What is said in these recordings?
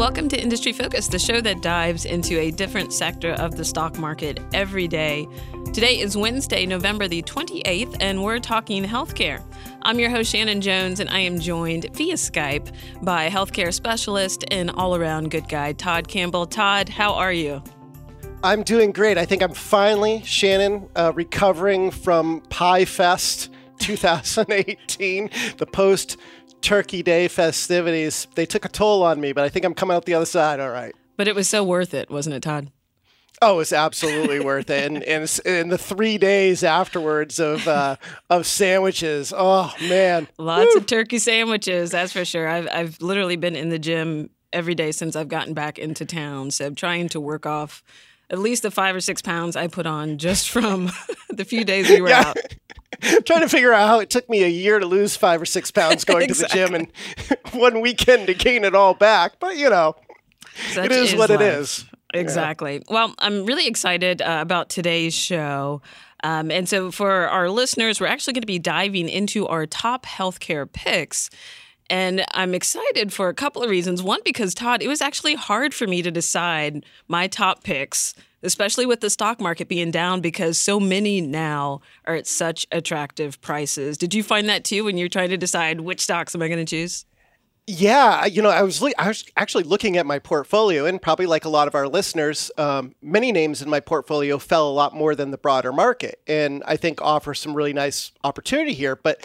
Welcome to Industry Focus, the show that dives into a different sector of the stock market every day. Today is Wednesday, November the 28th, and we're talking healthcare. I'm your host, Shannon Jones, and I am joined via Skype by healthcare specialist and all around good guy, Todd Campbell. Todd, how are you? I'm doing great. I think I'm finally, Shannon, uh, recovering from Pie Fest 2018, the post Turkey Day festivities. They took a toll on me, but I think I'm coming out the other side all right. But it was so worth it, wasn't it, Todd? Oh, it's absolutely worth it, and and in the three days afterwards of uh, of sandwiches. Oh man, lots Woo. of turkey sandwiches. That's for sure. I've I've literally been in the gym every day since I've gotten back into town. So I'm trying to work off at least the five or six pounds I put on just from the few days we were yeah. out. trying to figure out how it took me a year to lose five or six pounds going exactly. to the gym and one weekend to gain it all back. But you know, Such it is, is what life. it is. Exactly. Yeah. Well, I'm really excited uh, about today's show. Um, and so, for our listeners, we're actually going to be diving into our top healthcare picks. And I'm excited for a couple of reasons. One, because Todd, it was actually hard for me to decide my top picks especially with the stock market being down because so many now are at such attractive prices. Did you find that too when you're trying to decide which stocks am I going to choose? Yeah, you know, I was I was actually looking at my portfolio, and probably like a lot of our listeners, um, many names in my portfolio fell a lot more than the broader market, and I think offer some really nice opportunity here. But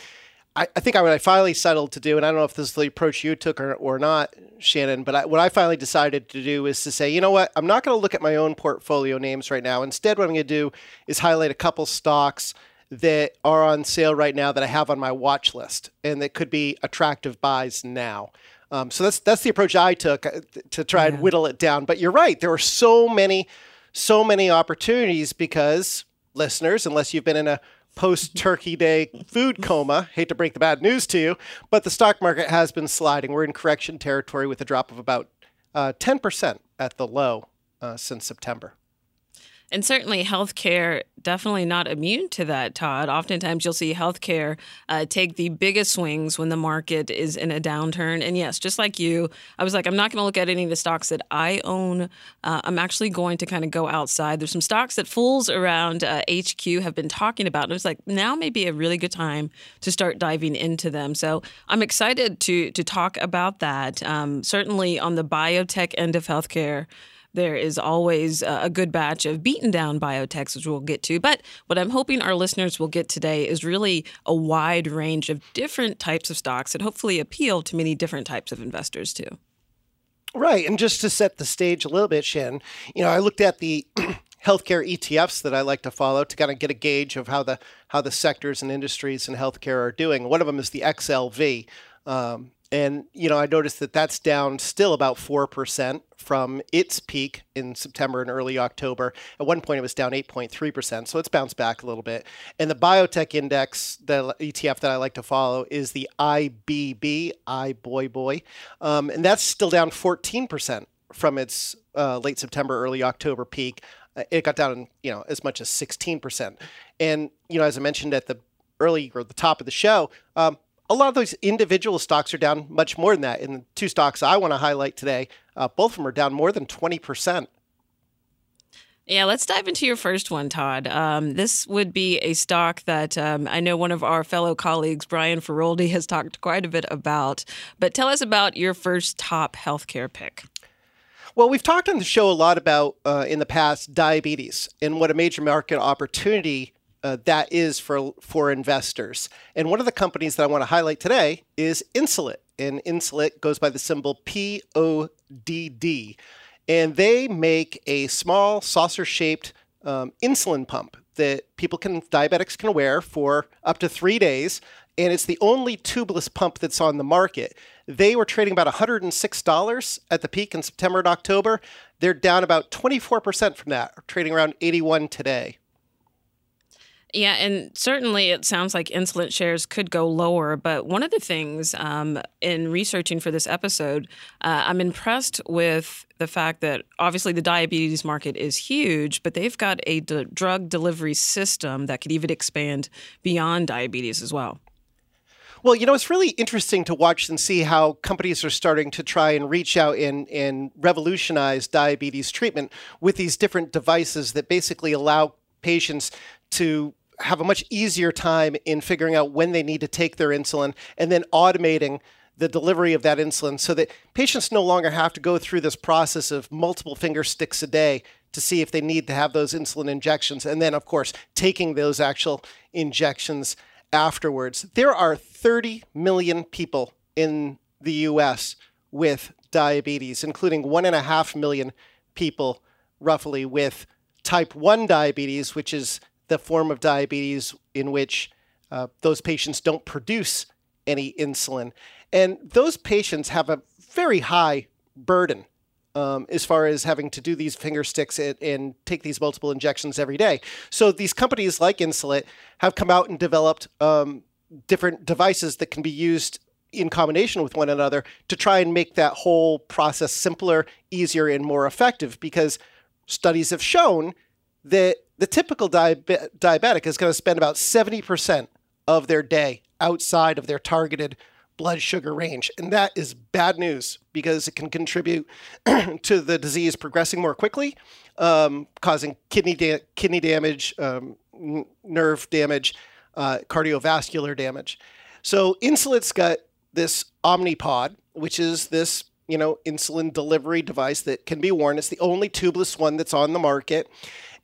I, I think I, what I finally settled to do, and I don't know if this is the approach you took or, or not, Shannon, but I, what I finally decided to do is to say, you know what, I'm not going to look at my own portfolio names right now. Instead, what I'm going to do is highlight a couple stocks that are on sale right now that I have on my watch list and that could be attractive buys now. Um, so that's that's the approach I took uh, to try yeah. and whittle it down. But you're right, there were so many, so many opportunities because listeners, unless you've been in a post Turkey Day food coma. Hate to break the bad news to you, but the stock market has been sliding. We're in correction territory with a drop of about uh, 10% at the low uh, since September. And certainly, healthcare definitely not immune to that, Todd. Oftentimes, you'll see healthcare uh, take the biggest swings when the market is in a downturn. And yes, just like you, I was like, I'm not going to look at any of the stocks that I own. Uh, I'm actually going to kind of go outside. There's some stocks that fools around uh, HQ have been talking about. And I was like, now may be a really good time to start diving into them. So I'm excited to to talk about that. Um, certainly on the biotech end of healthcare. There is always a good batch of beaten down biotechs, which we'll get to. But what I'm hoping our listeners will get today is really a wide range of different types of stocks that hopefully appeal to many different types of investors too. Right. And just to set the stage a little bit, Shin, you know, I looked at the healthcare ETFs that I like to follow to kind of get a gauge of how the how the sectors and industries in healthcare are doing. One of them is the XLV. Um, and you know, I noticed that that's down still about four percent from its peak in September and early October. At one point, it was down 8.3%, so it's bounced back a little bit. And the biotech index, the ETF that I like to follow, is the IBB, I boy boy, um, and that's still down 14% from its uh, late September, early October peak. Uh, it got down, you know, as much as 16%. And you know, as I mentioned at the early or the top of the show, um, a lot of those individual stocks are down much more than that. In the two stocks I want to highlight today, uh, both of them are down more than 20%. Yeah, let's dive into your first one, Todd. Um, this would be a stock that um, I know one of our fellow colleagues, Brian Feroldi, has talked quite a bit about. But tell us about your first top healthcare pick. Well, we've talked on the show a lot about uh, in the past diabetes and what a major market opportunity uh, that is for for investors. And one of the companies that I want to highlight today is Insulet, and Insulet goes by the symbol PODD, and they make a small saucer-shaped um, insulin pump that people can diabetics can wear for up to three days. And it's the only tubeless pump that's on the market. They were trading about $106 at the peak in September and October. They're down about 24% from that, trading around 81 today. Yeah, and certainly it sounds like Insulet shares could go lower. But one of the things um, in researching for this episode, uh, I'm impressed with the fact that obviously the diabetes market is huge, but they've got a d- drug delivery system that could even expand beyond diabetes as well. Well, you know, it's really interesting to watch and see how companies are starting to try and reach out and, and revolutionize diabetes treatment with these different devices that basically allow patients to have a much easier time in figuring out when they need to take their insulin and then automating the delivery of that insulin so that patients no longer have to go through this process of multiple finger sticks a day to see if they need to have those insulin injections and then of course taking those actual injections afterwards. There are 30 million people in the US with diabetes, including one and a half million people roughly with type 1 diabetes, which is the form of diabetes in which uh, those patients don't produce any insulin. And those patients have a very high burden um, as far as having to do these finger sticks and, and, take these multiple injections every day. So these companies like Insulet have come out and developed um, different devices that can be used in combination with one another to try and make that whole process simpler, easier, and more effective. Because studies have shown that the typical diabe- diabetic is going to spend about 70% of their day outside of their targeted blood sugar range. And that is bad news because it can contribute to the disease progressing more quickly, um, causing kidney, da- kidney damage, um, n- nerve damage, uh, cardiovascular damage. So Insulet's got this Omnipod, which is this you know insulin delivery device that can be worn. It's the only tubeless one that's on the market,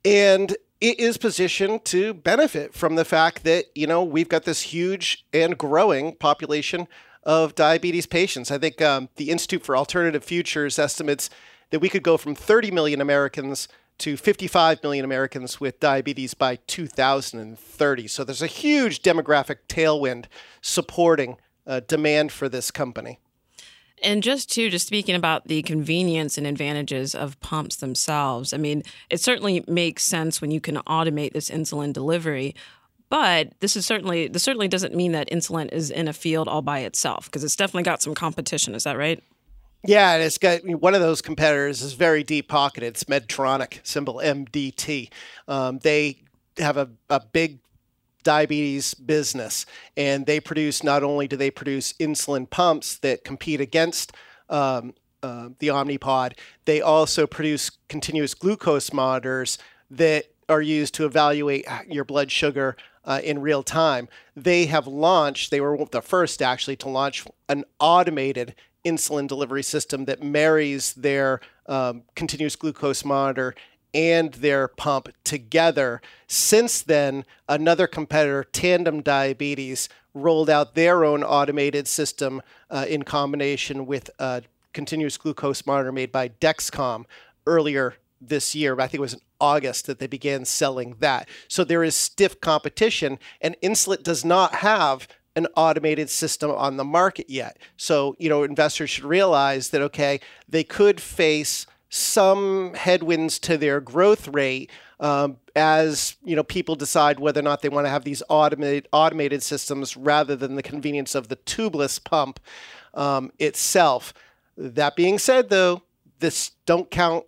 and it is positioned to benefit from the fact that you know we've got this huge and growing population of diabetes patients. I think um, the Institute for Alternative Futures estimates that we could go from 30 million Americans to 55 million Americans with diabetes by 2030. So there's a huge demographic tailwind supporting uh, demand for this company. And just to just speaking about the convenience and advantages of pumps themselves, I mean, it certainly makes sense when you can automate this insulin delivery. But this is certainly this certainly doesn't mean that Insulet is in a field all by itself because it's definitely got some competition. Is that right? Yeah, and it's got one of those competitors is very deep pocketed. It's Medtronic, symbol MDT. Um, they have a, a big diabetes business, and they produce not only do they produce insulin pumps that compete against um, uh, the Omnipod, they also produce continuous glucose monitors that are used to evaluate your blood sugar uh, in real time. They have launched, they were the first actually to launch an automated insulin delivery system that marries their um, continuous glucose monitor and their pump together. Since then, another competitor, Tandem Diabetes, rolled out their own automated system uh, in combination with a continuous glucose monitor made by Dexcom earlier this year. I think it was in August that they began selling that. So there is stiff competition, and Insulet does not have an automated system on the market yet. So, you know, investors should realize that, okay, they could face some headwinds to their growth rate um, as you know people decide whether or not they want to have these automated automated systems rather than the convenience of the tubeless pump um, itself. That being said, though, this don't count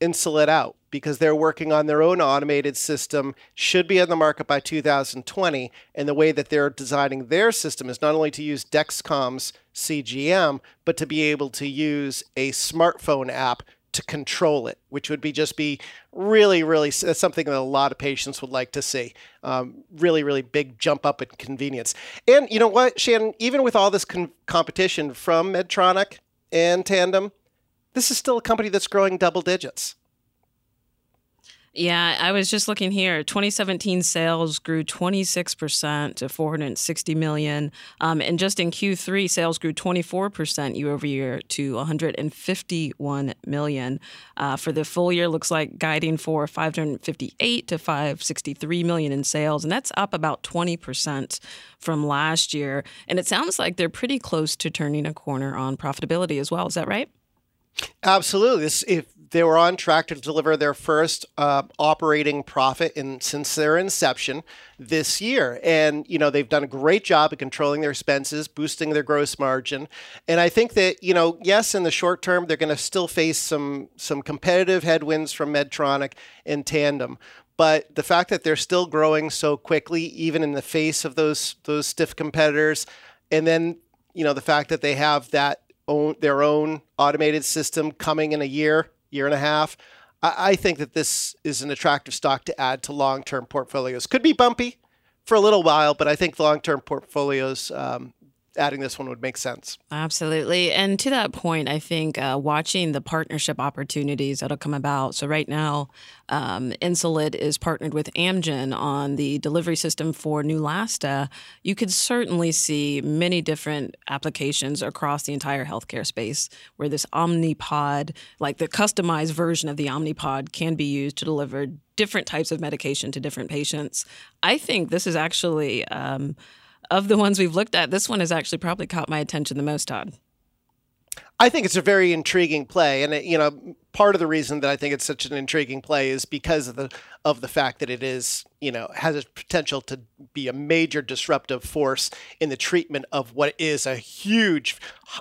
Insulet out because they're working on their own automated system, should be on the market by 2020. And the way that they're designing their system is not only to use Dexcom's CGM, but to be able to use a smartphone app to control it, which would be just be really, really that's something that a lot of patients would like to see. Um, really, really big jump up in convenience. And you know what, Shannon? Even with all this competition from Medtronic and Tandem, this is still a company that's growing double digits. Yeah, I was just looking here. 2017 sales grew 26% to 460 million, um, and just in Q3, sales grew 24% year over year to 151 million. Uh, for the full year, looks like guiding for 558 to 563 million in sales, and that's up about 20% from last year. And it sounds like they're pretty close to turning a corner on profitability as well. Is that right? Absolutely. This, if they were on track to deliver their first uh, operating profit in since their inception this year, and you know they've done a great job at controlling their expenses, boosting their gross margin, and I think that you know yes, in the short term they're going to still face some some competitive headwinds from Medtronic and Tandem, but the fact that they're still growing so quickly, even in the face of those those stiff competitors, and then you know the fact that they have that own their own automated system coming in a year, year and a half. I, think that this is an attractive stock to add to long term portfolios. Could be bumpy for a little while, but I think long term portfolios um, adding this one would make sense. Absolutely. And to that point, I think uh, watching the partnership opportunities that'll come about. So, right now, um, Insulet is partnered with Amgen on the delivery system for Neulasta. You could certainly see many different applications across the entire healthcare space where this Omnipod, like the customized version of the Omnipod, can be used to deliver different types of medication to different patients. I think this is actually. Um, of the ones we've looked at, this one has actually probably caught my attention the most, Todd. I think it's a very intriguing play, and it, you know, part of the reason that I think it's such an intriguing play is because of the of the fact that it is, you know, has a potential to be a major disruptive force in the treatment of what is a huge,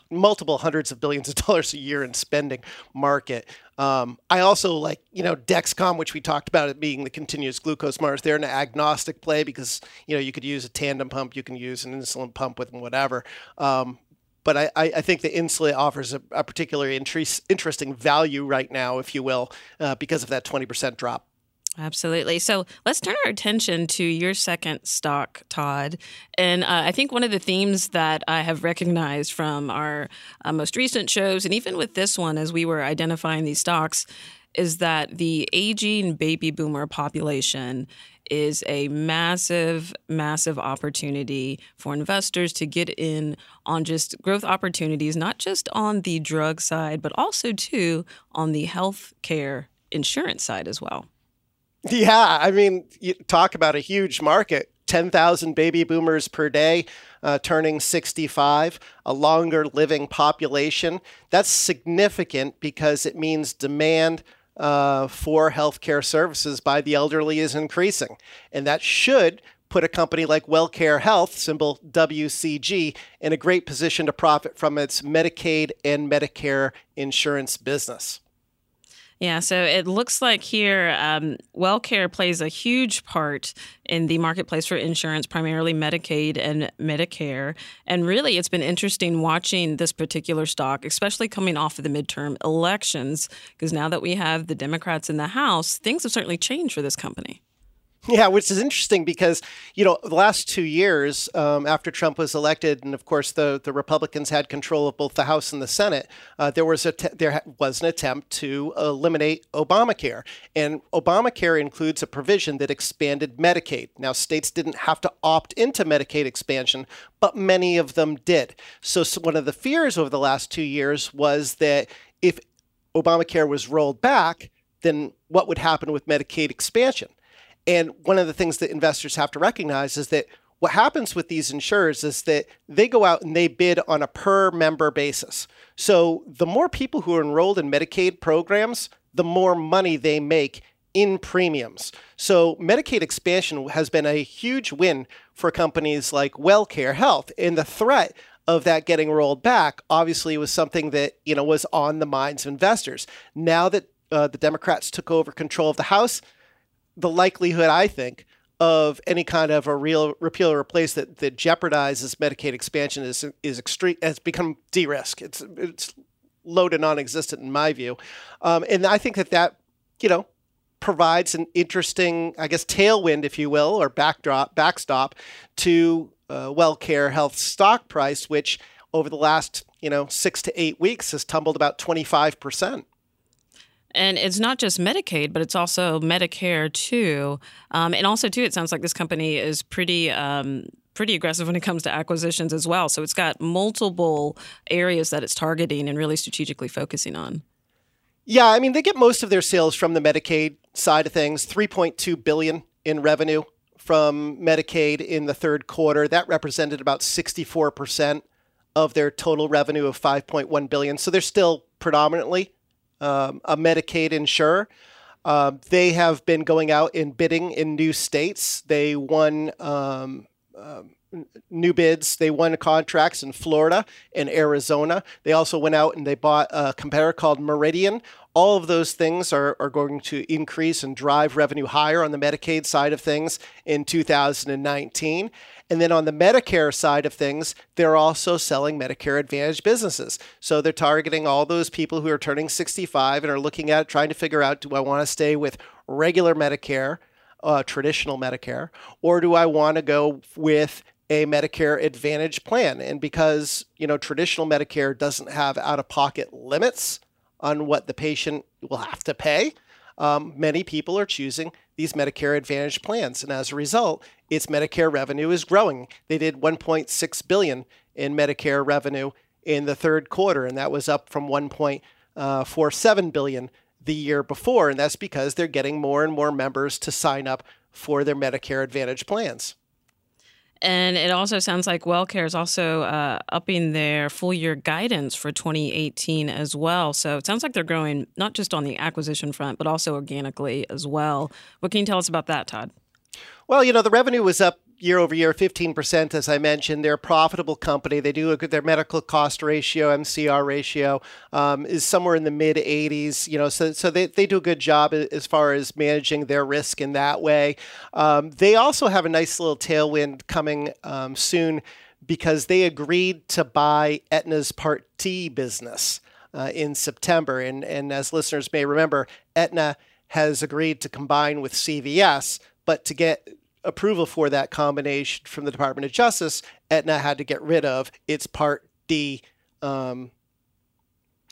multiple hundreds of billions of dollars a year in spending market. Um, I also like, you know, Dexcom, which we talked about it being the continuous glucose monitor. They're an agnostic play because you know you could use a tandem pump, you can use an Insulet pump with whatever. Um, but I, I think the Insulet offers a, a particularly interest, interesting value right now, if you will, uh, because of that 20% drop. Absolutely. So let's turn our attention to your second stock, Todd. And uh, I think one of the themes that I have recognized from our uh, most recent shows, and even with this one, as we were identifying these stocks, is that the aging baby boomer population is a massive, massive opportunity for investors to get in on just growth opportunities, not just on the drug side, but also too on the health care insurance side as well. Yeah, I mean, talk about a huge market. 10,000 baby boomers per day uh, turning 65, a longer living population. That's significant because it means demand uh, for healthcare services by the elderly is increasing. And that should put a company like WellCare Health, symbol WCG, in a great position to profit from its Medicaid and Medicare insurance business. Yeah, so it looks like here um, WellCare plays a huge part in the marketplace for insurance, primarily Medicaid and Medicare. And really, it's been interesting watching this particular stock, especially coming off of the midterm elections, because now that we have the Democrats in the House, things have certainly changed for this company. Yeah, which is interesting because you know the last two years um, after Trump was elected, and of course the the Republicans had control of both the House and the Senate. Uh, there was a there was an attempt to eliminate Obamacare, and Obamacare includes a provision that expanded Medicaid. Now states didn't have to opt into Medicaid expansion, but many of them did. So, so one of the fears over the last two years was that if Obamacare was rolled back, then what would happen with Medicaid expansion? And one of the things that investors have to recognize is that what happens with these insurers is that they go out and they bid on a per member basis. So the more people who are enrolled in Medicaid programs, the more money they make in premiums. So Medicaid expansion has been a huge win for companies like WellCare Health. And the threat of that getting rolled back obviously was something that, you know, was on the minds of investors. Now that uh, the Democrats took over control of the House, the likelihood, I think, of any kind of a real repeal or replace that, that jeopardizes Medicaid expansion is is extreme has become de-risk. It's it's low to non-existent in my view, um, and I think that that you know provides an interesting, I guess, tailwind, if you will, or backdrop backstop to uh, WellCare Health stock price, which over the last you know six to eight weeks has tumbled about twenty five percent. And it's not just Medicaid, but it's also Medicare too. Um, and also too, it sounds like this company is pretty. Um, pretty aggressive when it comes to acquisitions as well. So it's got multiple areas that it's targeting and really strategically focusing on. Yeah, I mean they get most of their sales from the Medicaid side of things. 3.2 billion in revenue from Medicaid in the third quarter. That represented about 64% of their total revenue of 5.1 billion. So they're still predominantly um, a Medicaid insurer. Uh, they have been going out and bidding in new states. They won um, uh, new bids. They won contracts in Florida and Arizona. They also went out and they bought a competitor called Meridian. All of those things are, are going to increase and drive revenue higher on the Medicaid side of things in 2019. And then on the Medicare side of things, they're also selling Medicare Advantage businesses. So they're targeting all those people who are turning 65 and are looking at trying to figure out do I want to stay with regular Medicare, uh, traditional Medicare, or do I want to go with a Medicare Advantage plan? And because, you know, traditional Medicare doesn't have out of pocket limits on what the patient will have to pay, um, many people are choosing these Medicare Advantage plans, and as a result, its Medicare revenue is growing. They did 1.6 billion in Medicare revenue in the third quarter, and that was up from 1.47 billion the year before, and that's because they're getting more and more members to sign up for their Medicare Advantage plans. And it also sounds like WellCare is also uh, upping their full year guidance for 2018 as well. So it sounds like they're growing not just on the acquisition front, but also organically as well. What can you tell us about that, Todd? Well, you know, the revenue was up year over year, 15%, as I mentioned. They're a profitable company. They do a good, their medical cost ratio, MCR ratio, um, is somewhere in the mid 80s. You know, so, so they, they do a good job as far as managing their risk in that way. Um, they also have a nice little tailwind coming um, soon because they agreed to buy Aetna's Part D business uh, in September. And, and as listeners may remember, Etna has agreed to combine with CVS, but to get approval for that combination from the Department of Justice, Aetna had to get rid of its Part D, um,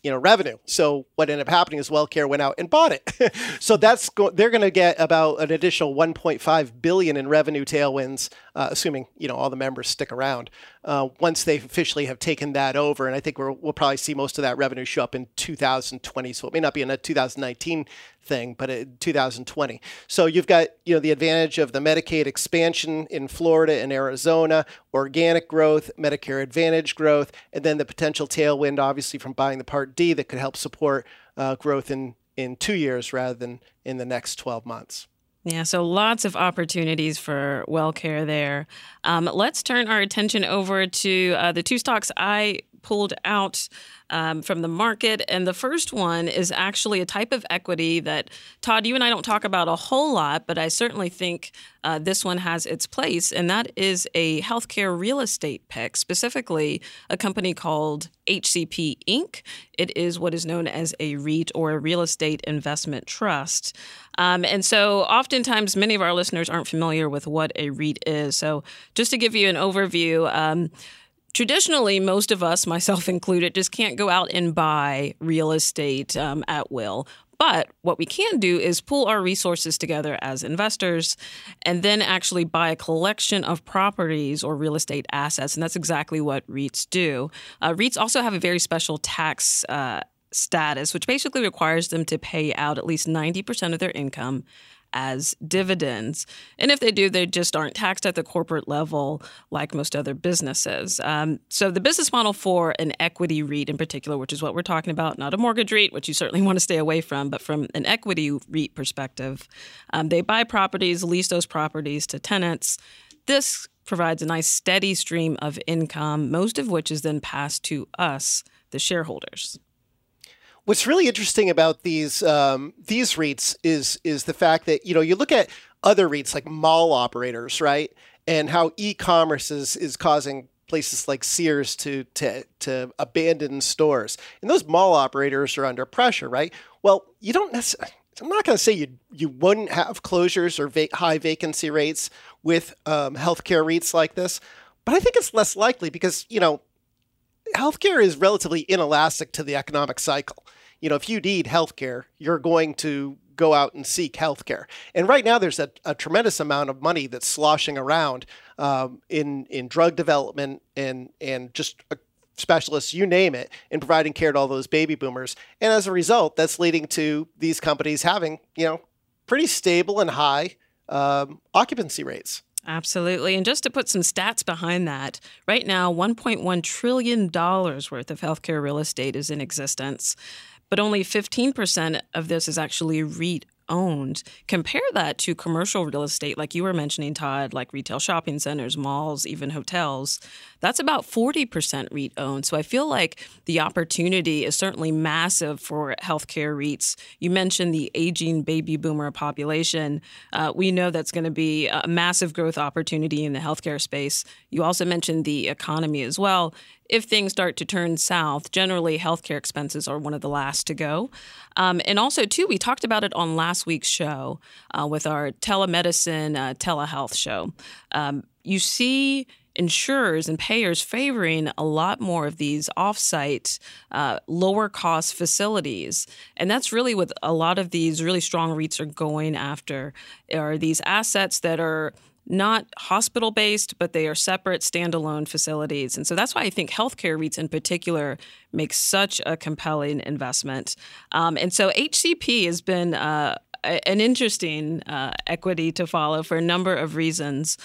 you know, revenue. So what ended up happening is WellCare went out and bought it. so that's go- they're going to get about an additional 1.5 billion in revenue tailwinds, uh, assuming you know all the members stick around uh, once they officially have taken that over. And I think we will probably see most of that revenue show up in 2020. So it may not be in a 2019 thing, but in 2020. So you've got you know the advantage of the Medicaid expansion in Florida and Arizona, organic growth, Medicare Advantage growth, and then the potential tailwind, obviously from buying the Part D that could help support uh, growth in in two years rather than in the next 12 months. Yeah, so lots of opportunities for WellCare there. Um, let's turn our attention over to uh, the two stocks I pulled out um, from the market. And the first one is actually a type of equity that, Todd, you and I don't talk about a whole lot, but I certainly think uh, this one has its place. And that is a healthcare real estate pick, specifically a company called HCP Inc. It is what is known as a REIT or a real estate investment trust. Um, and so, oftentimes, many of our listeners aren't familiar with what a REIT is. So, just to give you an overview, um, traditionally, most of us, myself included, just can't go out and buy real estate um, at will. But what we can do is pool our resources together as investors and then actually buy a collection of properties or real estate assets. And that's exactly what REITs do. Uh, REITs also have a very special tax. Uh, status, which basically requires them to pay out at least 90% of their income as dividends. And if they do, they just aren't taxed at the corporate level like most other businesses. Um, so the business model for an equity REIT in particular, which is what we're talking about, not a mortgage REIT, which you certainly want to stay away from, but from an equity REIT perspective, um, they buy properties, lease those properties to tenants. This provides a nice steady stream of income, most of which is then passed to us, the shareholders. What's really interesting about these um, these REITs is is the fact that you know you look at other REITs like mall operators, right, and how e-commerce is is causing places like Sears to to to abandon stores, and those mall operators are under pressure, right? Well, you don't necessarily. I'm not going to say you you wouldn't have closures or va- high vacancy rates with um, healthcare REITs like this, but I think it's less likely because you know healthcare is relatively inelastic to the economic cycle you know, if you need healthcare, you're going to go out and seek healthcare. And right now, there's a, a tremendous amount of money that's sloshing around um, in in drug development and and just specialists, you name it, in providing care to all those baby boomers. And as a result, that's leading to these companies having you know pretty stable and high um, occupancy rates. Absolutely. And just to put some stats behind that, right now, $1.1 trillion worth of healthcare real estate is in existence but only 15% of this is actually REIT owned. Compare that to commercial real estate, like you were mentioning, Todd, like retail shopping centers, malls, even hotels. That's about 40% REIT owned. So I feel like the opportunity is certainly massive for healthcare REITs. You mentioned the aging baby boomer population. Uh, we know that's going to be a massive growth opportunity in the healthcare space. You also mentioned the economy as well if things start to turn south, generally healthcare expenses are one of the last to go. Um, and also, too, we talked about it on last week's show uh, with our telemedicine, uh, telehealth show. Um, you see insurers and payers favoring a lot more of these offsite, uh, lower cost facilities. And that's really what a lot of these really strong REITs are going after are these assets that are not hospital based, but they are separate standalone facilities. And so that's why I think healthcare REITs in particular make such a compelling investment. Um, and so HCP has been uh, an interesting uh, equity to follow for a number of reasons.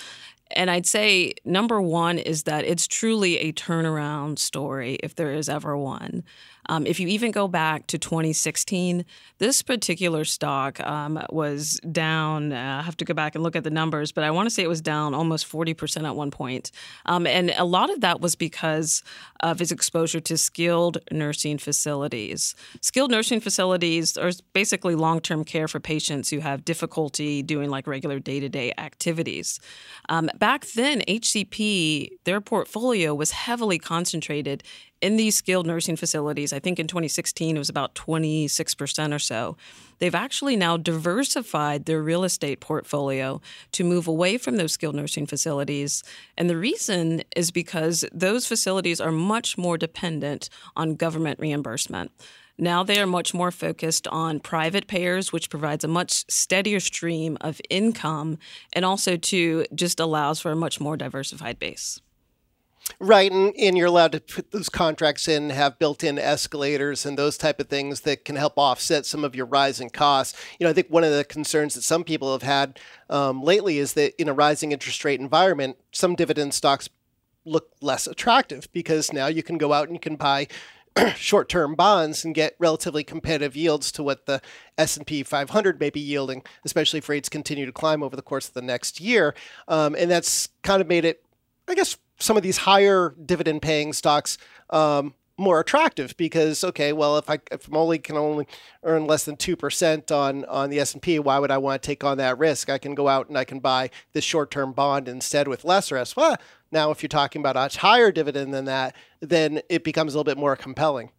And I'd say number one is that it's truly a turnaround story if there is ever one. Um, if you even go back to 2016, this particular stock um, was down. Uh, I have to go back and look at the numbers, but I want to say it was down almost 40% at one point. Um, and a lot of that was because of his exposure to skilled nursing facilities. Skilled nursing facilities are basically long term care for patients who have difficulty doing like regular day to day activities. Um, back then, HCP, their portfolio was heavily concentrated in these skilled nursing facilities, I think in 2016 it was about 26% or so. They've actually now diversified their real estate portfolio to move away from those skilled nursing facilities. And the reason is because those facilities are much more dependent on government reimbursement. Now they are much more focused on private payers, which provides a much steadier stream of income and also to just allows for a much more diversified base. Right, and, and you're allowed to put those contracts in, have built-in escalators and those type of things that can help offset some of your rising costs. You know, I think one of the concerns that some people have had um, lately is that in a rising interest rate environment, some dividend stocks look less attractive because now you can go out and you can buy short-term bonds and get relatively competitive yields to what the S&P 500 may be yielding, especially if rates continue to climb over the course of the next year. Um, and that's kind of made it, I guess, some of these higher dividend paying stocks um, more attractive because okay well if I if I'm only can only earn less than 2% on on the S&P why would I want to take on that risk? I can go out and I can buy this short-term bond instead with less risk well now if you're talking about a higher dividend than that then it becomes a little bit more compelling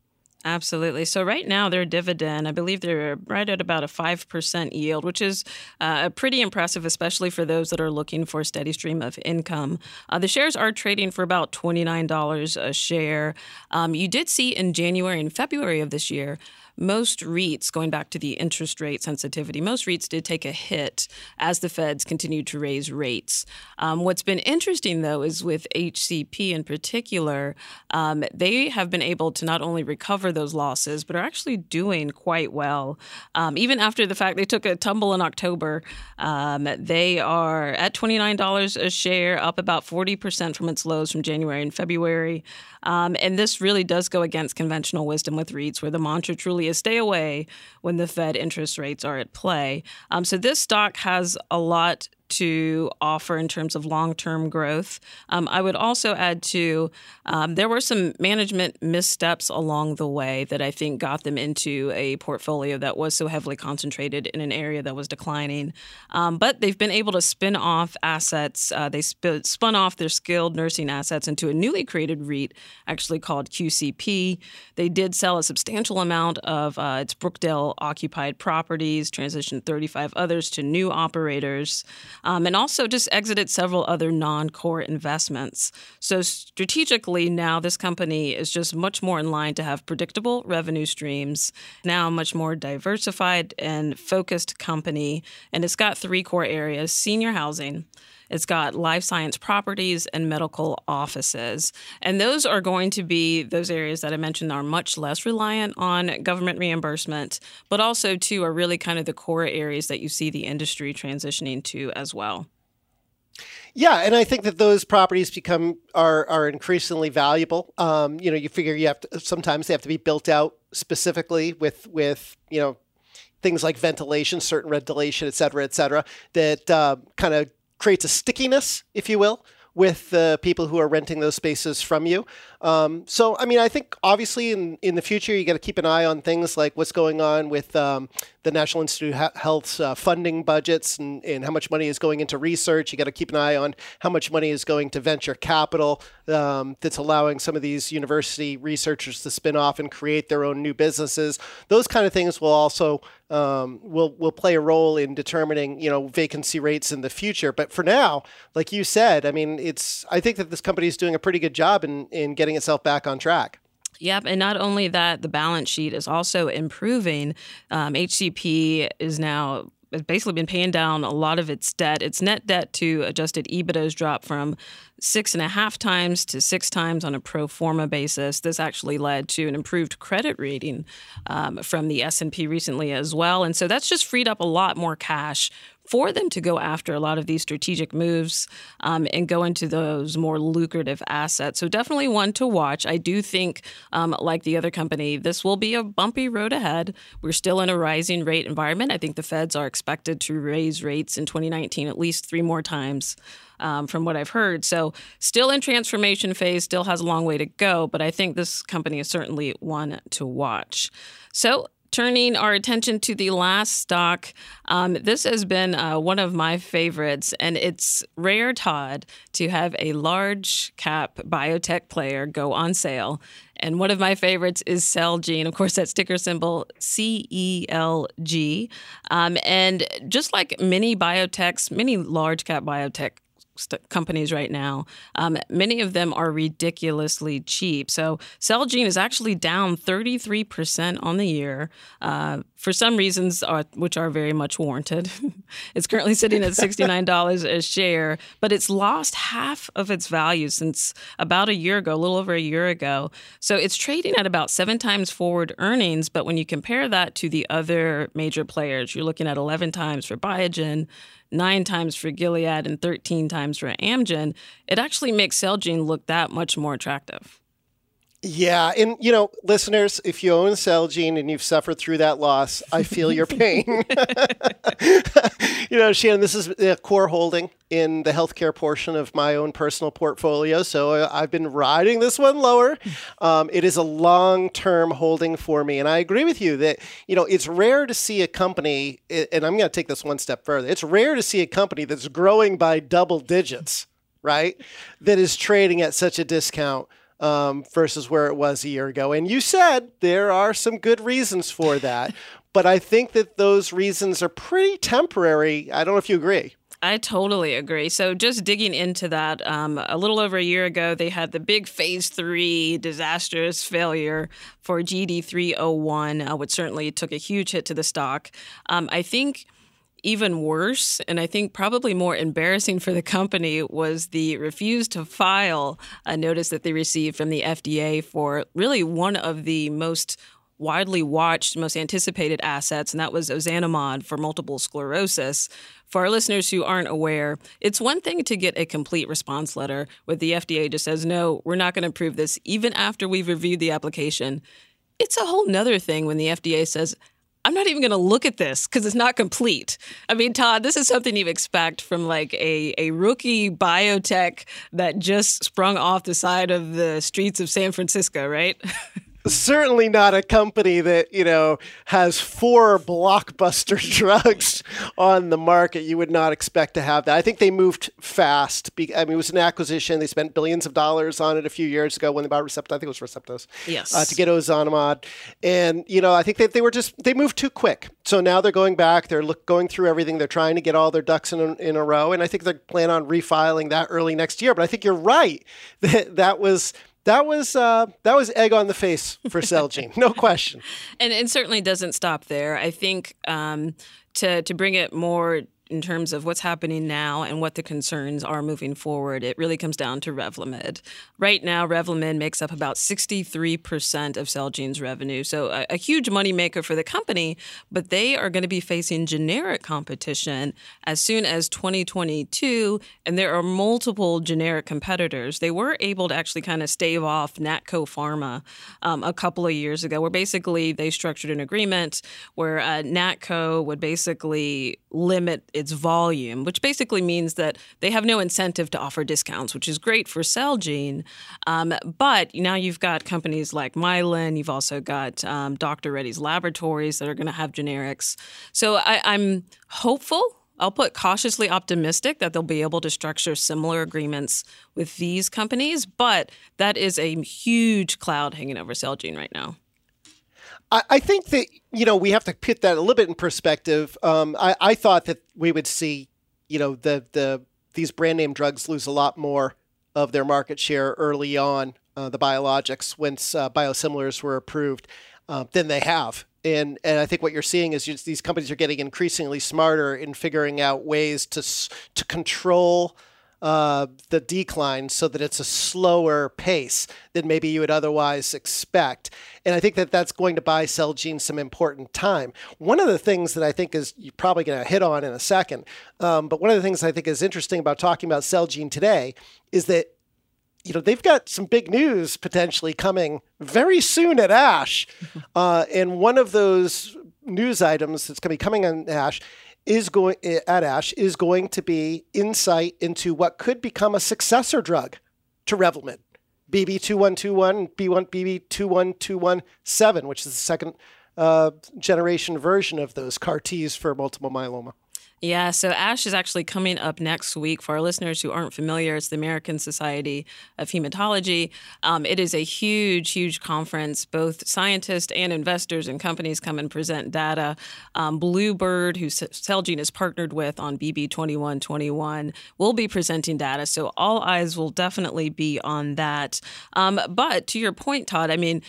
Absolutely. So right now their dividend, I believe they're right at about a five percent yield, which is uh, pretty impressive, especially for those that are looking for a steady stream of income. Uh, the shares are trading for about twenty nine dollars a share. Um, you did see in January and February of this year most REITs, going back to the interest rate sensitivity, most REITs did take a hit as the feds continued to raise rates. Um, what's been interesting, though, is with HCP in particular, um, they have been able to not only recover those losses, but are actually doing quite well. Um, even after the fact they took a tumble in October, um, they are at $29 a share, up about 40% from its lows from January and February. Um, and this really does go against conventional wisdom with REITs, where the mantra truly stay away when the Fed interest rates are at play. Um, so this stock has a lot to offer in terms of long term growth. Um, I would also add to um, there were some management missteps along the way that I think got them into a portfolio that was so heavily concentrated in an area that was declining. Um, but they've been able to spin off assets. Uh, they sp- spun off their skilled nursing assets into a newly created REIT, actually called QCP. They did sell a substantial amount of uh, its Brookdale occupied properties, transitioned 35 others to new operators um, and also just exited several other non core investments. So, strategically, now this company is just much more in line to have predictable revenue streams, now much more diversified and focused company. And it's got three core areas senior housing. It's got life science properties and medical offices. And those are going to be those areas that I mentioned are much less reliant on government reimbursement, but also, too, are really kind of the core areas that you see the industry transitioning to as well. Yeah, and I think that those properties become are are increasingly valuable. Um, you know, you figure you have to sometimes they have to be built out specifically with with you know things like ventilation, certain ventilation, et cetera, et cetera, that uh, kind of creates a stickiness, if you will, with the people who are renting those spaces from you. Um, so, I mean, I think obviously in, in the future, you got to keep an eye on things like what's going on with um, the National Institute of Health's uh, funding budgets and, and how much money is going into research. You got to keep an eye on how much money is going to venture capital um, that's allowing some of these university researchers to spin off and create their own new businesses. Those kind of things will also um, will will play a role in determining you know vacancy rates in the future. But for now, like you said, I mean, it's I think that this company is doing a pretty good job in in getting itself back on track. Yep, and not only that, the balance sheet is also improving. Um, HCP is now has basically been paying down a lot of its debt. Its net debt to adjusted EBITDA has dropped from six and a half times to six times on a pro forma basis. This actually led to an improved credit rating um, from the S&P recently as well, and so that's just freed up a lot more cash for them to go after a lot of these strategic moves um, and go into those more lucrative assets. So definitely one to watch. I do think, um, like the other company, this will be a bumpy road ahead. We're still in a rising rate environment. I think the feds are expected to raise rates in 2019 at least three more times. Um, from what I've heard. So, still in transformation phase, still has a long way to go, but I think this company is certainly one to watch. So, turning our attention to the last stock, um, this has been uh, one of my favorites, and it's rare, Todd, to have a large cap biotech player go on sale. And one of my favorites is Celgene. Of course, that sticker symbol C E L G. Um, and just like many biotechs, many large cap biotech st- companies right now. Um, many of them are ridiculously cheap. So Celgene is actually down 33% on the year uh, for some reasons, are, uh, which are very much warranted. it's currently sitting at $69 a share, but it's lost half of its value since about a year ago, a little over a year ago. So it's trading at about seven times forward earnings. But when you compare that to the other major players, you're looking at 11 times for Biogen, nine times for Gilead and 13 times for Amgen, it actually makes Celgene look that much more attractive. Yeah, and you know, listeners, if you own Celgene and you've suffered through that loss, I feel your pain. you know, Shannon, this is a core holding in the healthcare portion of my own personal portfolio, so uh, I've been riding this one lower. Um, it is a long-term holding for me, and I agree with you that you know it's rare to see a company, and I'm going to take this one step further. It's rare to see a company that's growing by double digits, right? That is trading at such a discount um, versus where it was a year ago. And you said there are some good reasons for that, but I think that those reasons are pretty temporary. I don't know if you agree. I totally agree. So, just digging into that, um, a little over a year ago, they had the big phase three disastrous failure for GD301, uh, which certainly took a huge hit to the stock. Um, I think even worse, and I think probably more embarrassing for the company, was the refuse to file a notice that they received from the FDA for really one of the most widely watched, most anticipated assets, and that was ozanimod for multiple sclerosis. For our listeners who aren't aware, it's one thing to get a complete response letter where the FDA just says, no, we're not going to approve this, even after we've reviewed the application. It's a whole nother thing when the FDA says, I'm not even going to look at this because it's not complete. I mean, Todd, this is something you expect from like a, a rookie biotech that just sprung off the side of the streets of San Francisco, right? certainly not a company that you know has four blockbuster drugs on the market. You would not expect to have that. I think they moved fast. I mean, it was an acquisition. They spent billions of dollars on it a few years ago when they bought Receptos. I think it was Receptos. Yes. Uh, to get ozanimod, and you know, I think that they were just they moved too quick. So now they're going back. They're look, going through everything. They're trying to get all their ducks in a, in a row, and I think they plan on refiling that early next year. But I think you're right that that was that was uh, that was egg on the face for Celgene, no question. And it certainly doesn't stop there. I think um, to to bring it more in terms of what's happening now and what the concerns are moving forward, it really comes down to Revlimid. Right now, Revlimid makes up about 63% of Celgene's revenue, so a, a huge moneymaker for the company, but they are going to be facing generic competition as soon as 2022, and there are multiple generic competitors. They were able to actually kind of stave off Natco Pharma um, a couple of years ago, where basically they structured an agreement where uh, Natco would basically limit its volume, which basically means that they have no incentive to offer discounts, which is great for Celgene. Um, but now you've got companies like Mylan, you've also got um, Dr. Reddy's Laboratories that are going to have generics. So I, I'm hopeful I'll put cautiously optimistic that they'll be able to structure similar agreements with these companies, but that is a huge cloud hanging over Celgene right now. I, think that you know we have to put that a little bit in perspective. Um, I, I thought that we would see, you know, the the these brand name drugs lose a lot more of their market share early on, uh, the biologics, once uh, biosimilars were approved, uh, than they have. And, and I think what you're seeing is just these companies are getting increasingly smarter in figuring out ways to to control uh, the decline so that it's a slower pace than maybe you would otherwise expect. And I think that that's going to buy Celgene some important time. One of the things that I think is you're probably going to hit on in a second, um, but one of the things I think is interesting about talking about Celgene today is that you know they've got some big news potentially coming very soon at ASH, uh, and one of those news items that's going to be coming on ASH is going eh, at ASH is going to be insight into what could become a successor drug to Revlimid, BB2121, B1 BB21217, which is the second uh, generation version of those CAR Ts for multiple myeloma. Yeah, so ASH is actually coming up next week. For our listeners who aren't familiar, it's the American Society of Hematology. Um, it is a huge, huge conference. Both scientists and investors and companies come and present data. Um, Bluebird, who Celgene is partnered with on BB2121, will be presenting data. So all eyes will definitely be on that. Um, but to your point, Todd, I mean,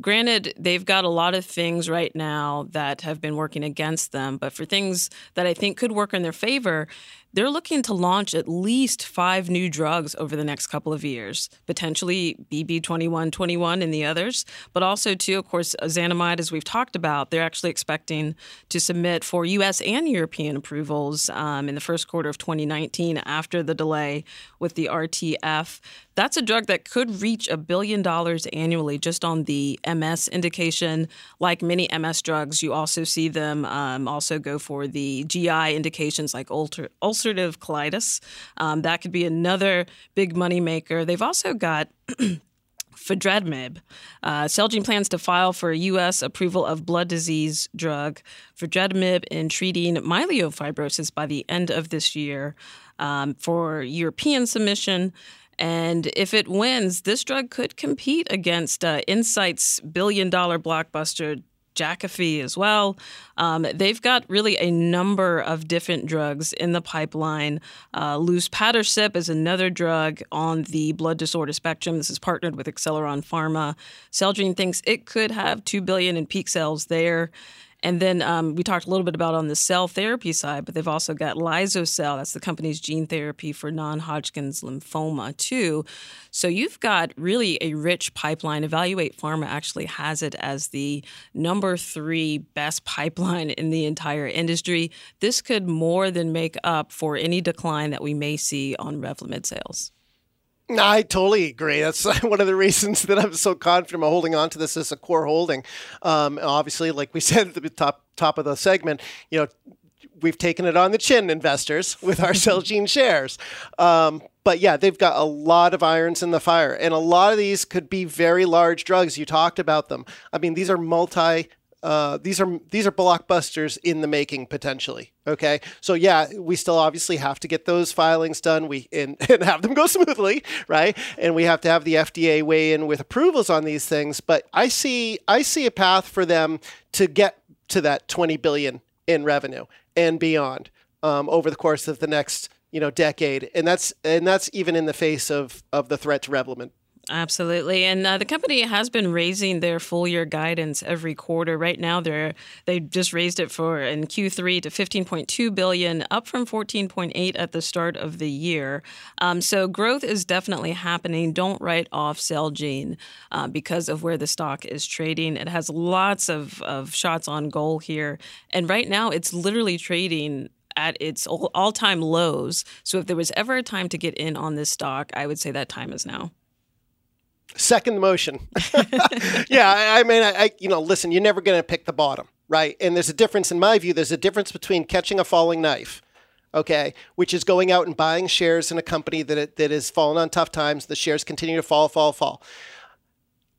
granted, they've got a lot of things right now that have been working against them, but for things that I think could work in their favor, they're looking to launch at least five new drugs over the next couple of years, potentially BB2121 and the others, but also, too, of course, ozanimod, as we've talked about, they're actually expecting to submit for U.S. and European approvals um, in the first quarter of 2019 after the delay with the RTF. That's a drug that could reach a billion dollars annually just on the MS indication. Like many MS drugs, you also see them um, also go for the GI indications like ulcer ulcerative colitis. Um, that could be another big money maker. They've also got fedratinib. Uh, Celgene plans to file for U.S. approval of blood disease drug fedratinib in treating myelofibrosis by the end of this year. Um, for European submission, and if it wins, this drug could compete against uh, Incyte's billion dollar blockbuster Jakafi as well. Um, they've got really a number of different drugs in the pipeline. Uh, luspatercept is another drug on the blood disorder spectrum. This is partnered with Acceleron Pharma. Celgene thinks it could have two billion in peak sales there. And then um, we talked a little bit about on the cell therapy side, but they've also got Liso-cel. That's the company's gene therapy for non-Hodgkin's lymphoma too. So you've got really a rich pipeline. Evaluate Pharma actually has it as the number three best pipeline in the entire industry. This could more than make up for any decline that we may see on Revlimid sales. I totally agree. That's one of the reasons that I'm so confident I'm holding on to this as a core holding. Um, obviously, like we said at the top top of the segment, you know, we've taken it on the chin, investors, with our Celgene shares. Um, but yeah, they've got a lot of irons in the fire, and a lot of these could be very large drugs. You talked about them. I mean, these are multi uh, these are these are blockbusters in the making potentially. Okay, so yeah, we still obviously have to get those filings done. We and, and have them go smoothly, right? And we have to have the FDA weigh in with approvals on these things. But I see I see a path for them to get to that 20 billion in revenue and beyond um, over the course of the next you know decade, and that's and that's even in the face of of the threat to. Absolutely, and uh, the company has been raising their full year guidance every quarter. Right now, they're they just raised it for in Q3 to 15.2 billion, up from 14.8 at the start of the year. Um, so growth is definitely happening. Don't write off Celgene uh, because of where the stock is trading. It has lots of, of shots on goal here, and right now it's literally trading at its all time lows. So if there was ever a time to get in on this stock, I would say that time is now. Second motion. yeah, I, mean, I, I, you know, listen, you're never going to pick the bottom, right? And there's a difference, in my view, there's a difference between catching a falling knife, okay, which is going out and buying shares in a company that, it, that has fallen on tough times. The shares continue to fall, fall, fall.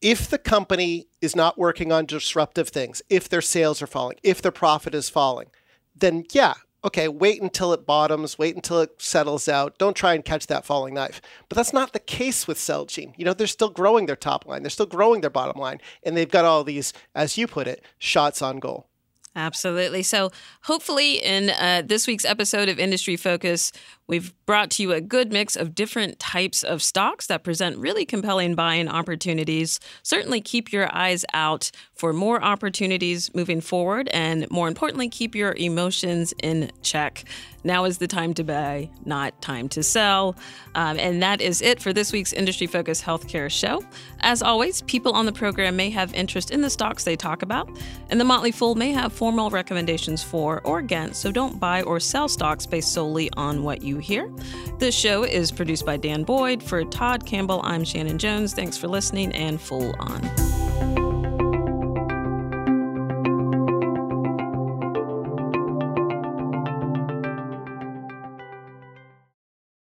If the company is not working on disruptive things, if their sales are falling, if their profit is falling, then yeah, okay, wait until it bottoms, wait until it settles out. Don't try and catch that falling knife. But that's not the case with Celgene. You know, they're still growing their top line, they're still growing their bottom line, and they've got all these, as you put it, shots on goal. Absolutely. So, hopefully, in uh, this week's episode of Industry Focus, we've brought to you a good mix of different types of stocks that present really compelling buying opportunities. Certainly, keep your eyes out for more opportunities moving forward, and more importantly, keep your emotions in check. Now is the time to buy, not time to sell. Um, and that is it for this week's Industry Focus Healthcare Show. As always, people on the program may have interest in the stocks they talk about, and the Motley Fool may have formal recommendations for or against, so don't buy or sell stocks based solely on what you hear. This show is produced by Dan Boyd. For Todd Campbell, I'm Shannon Jones. Thanks for listening and Fool On.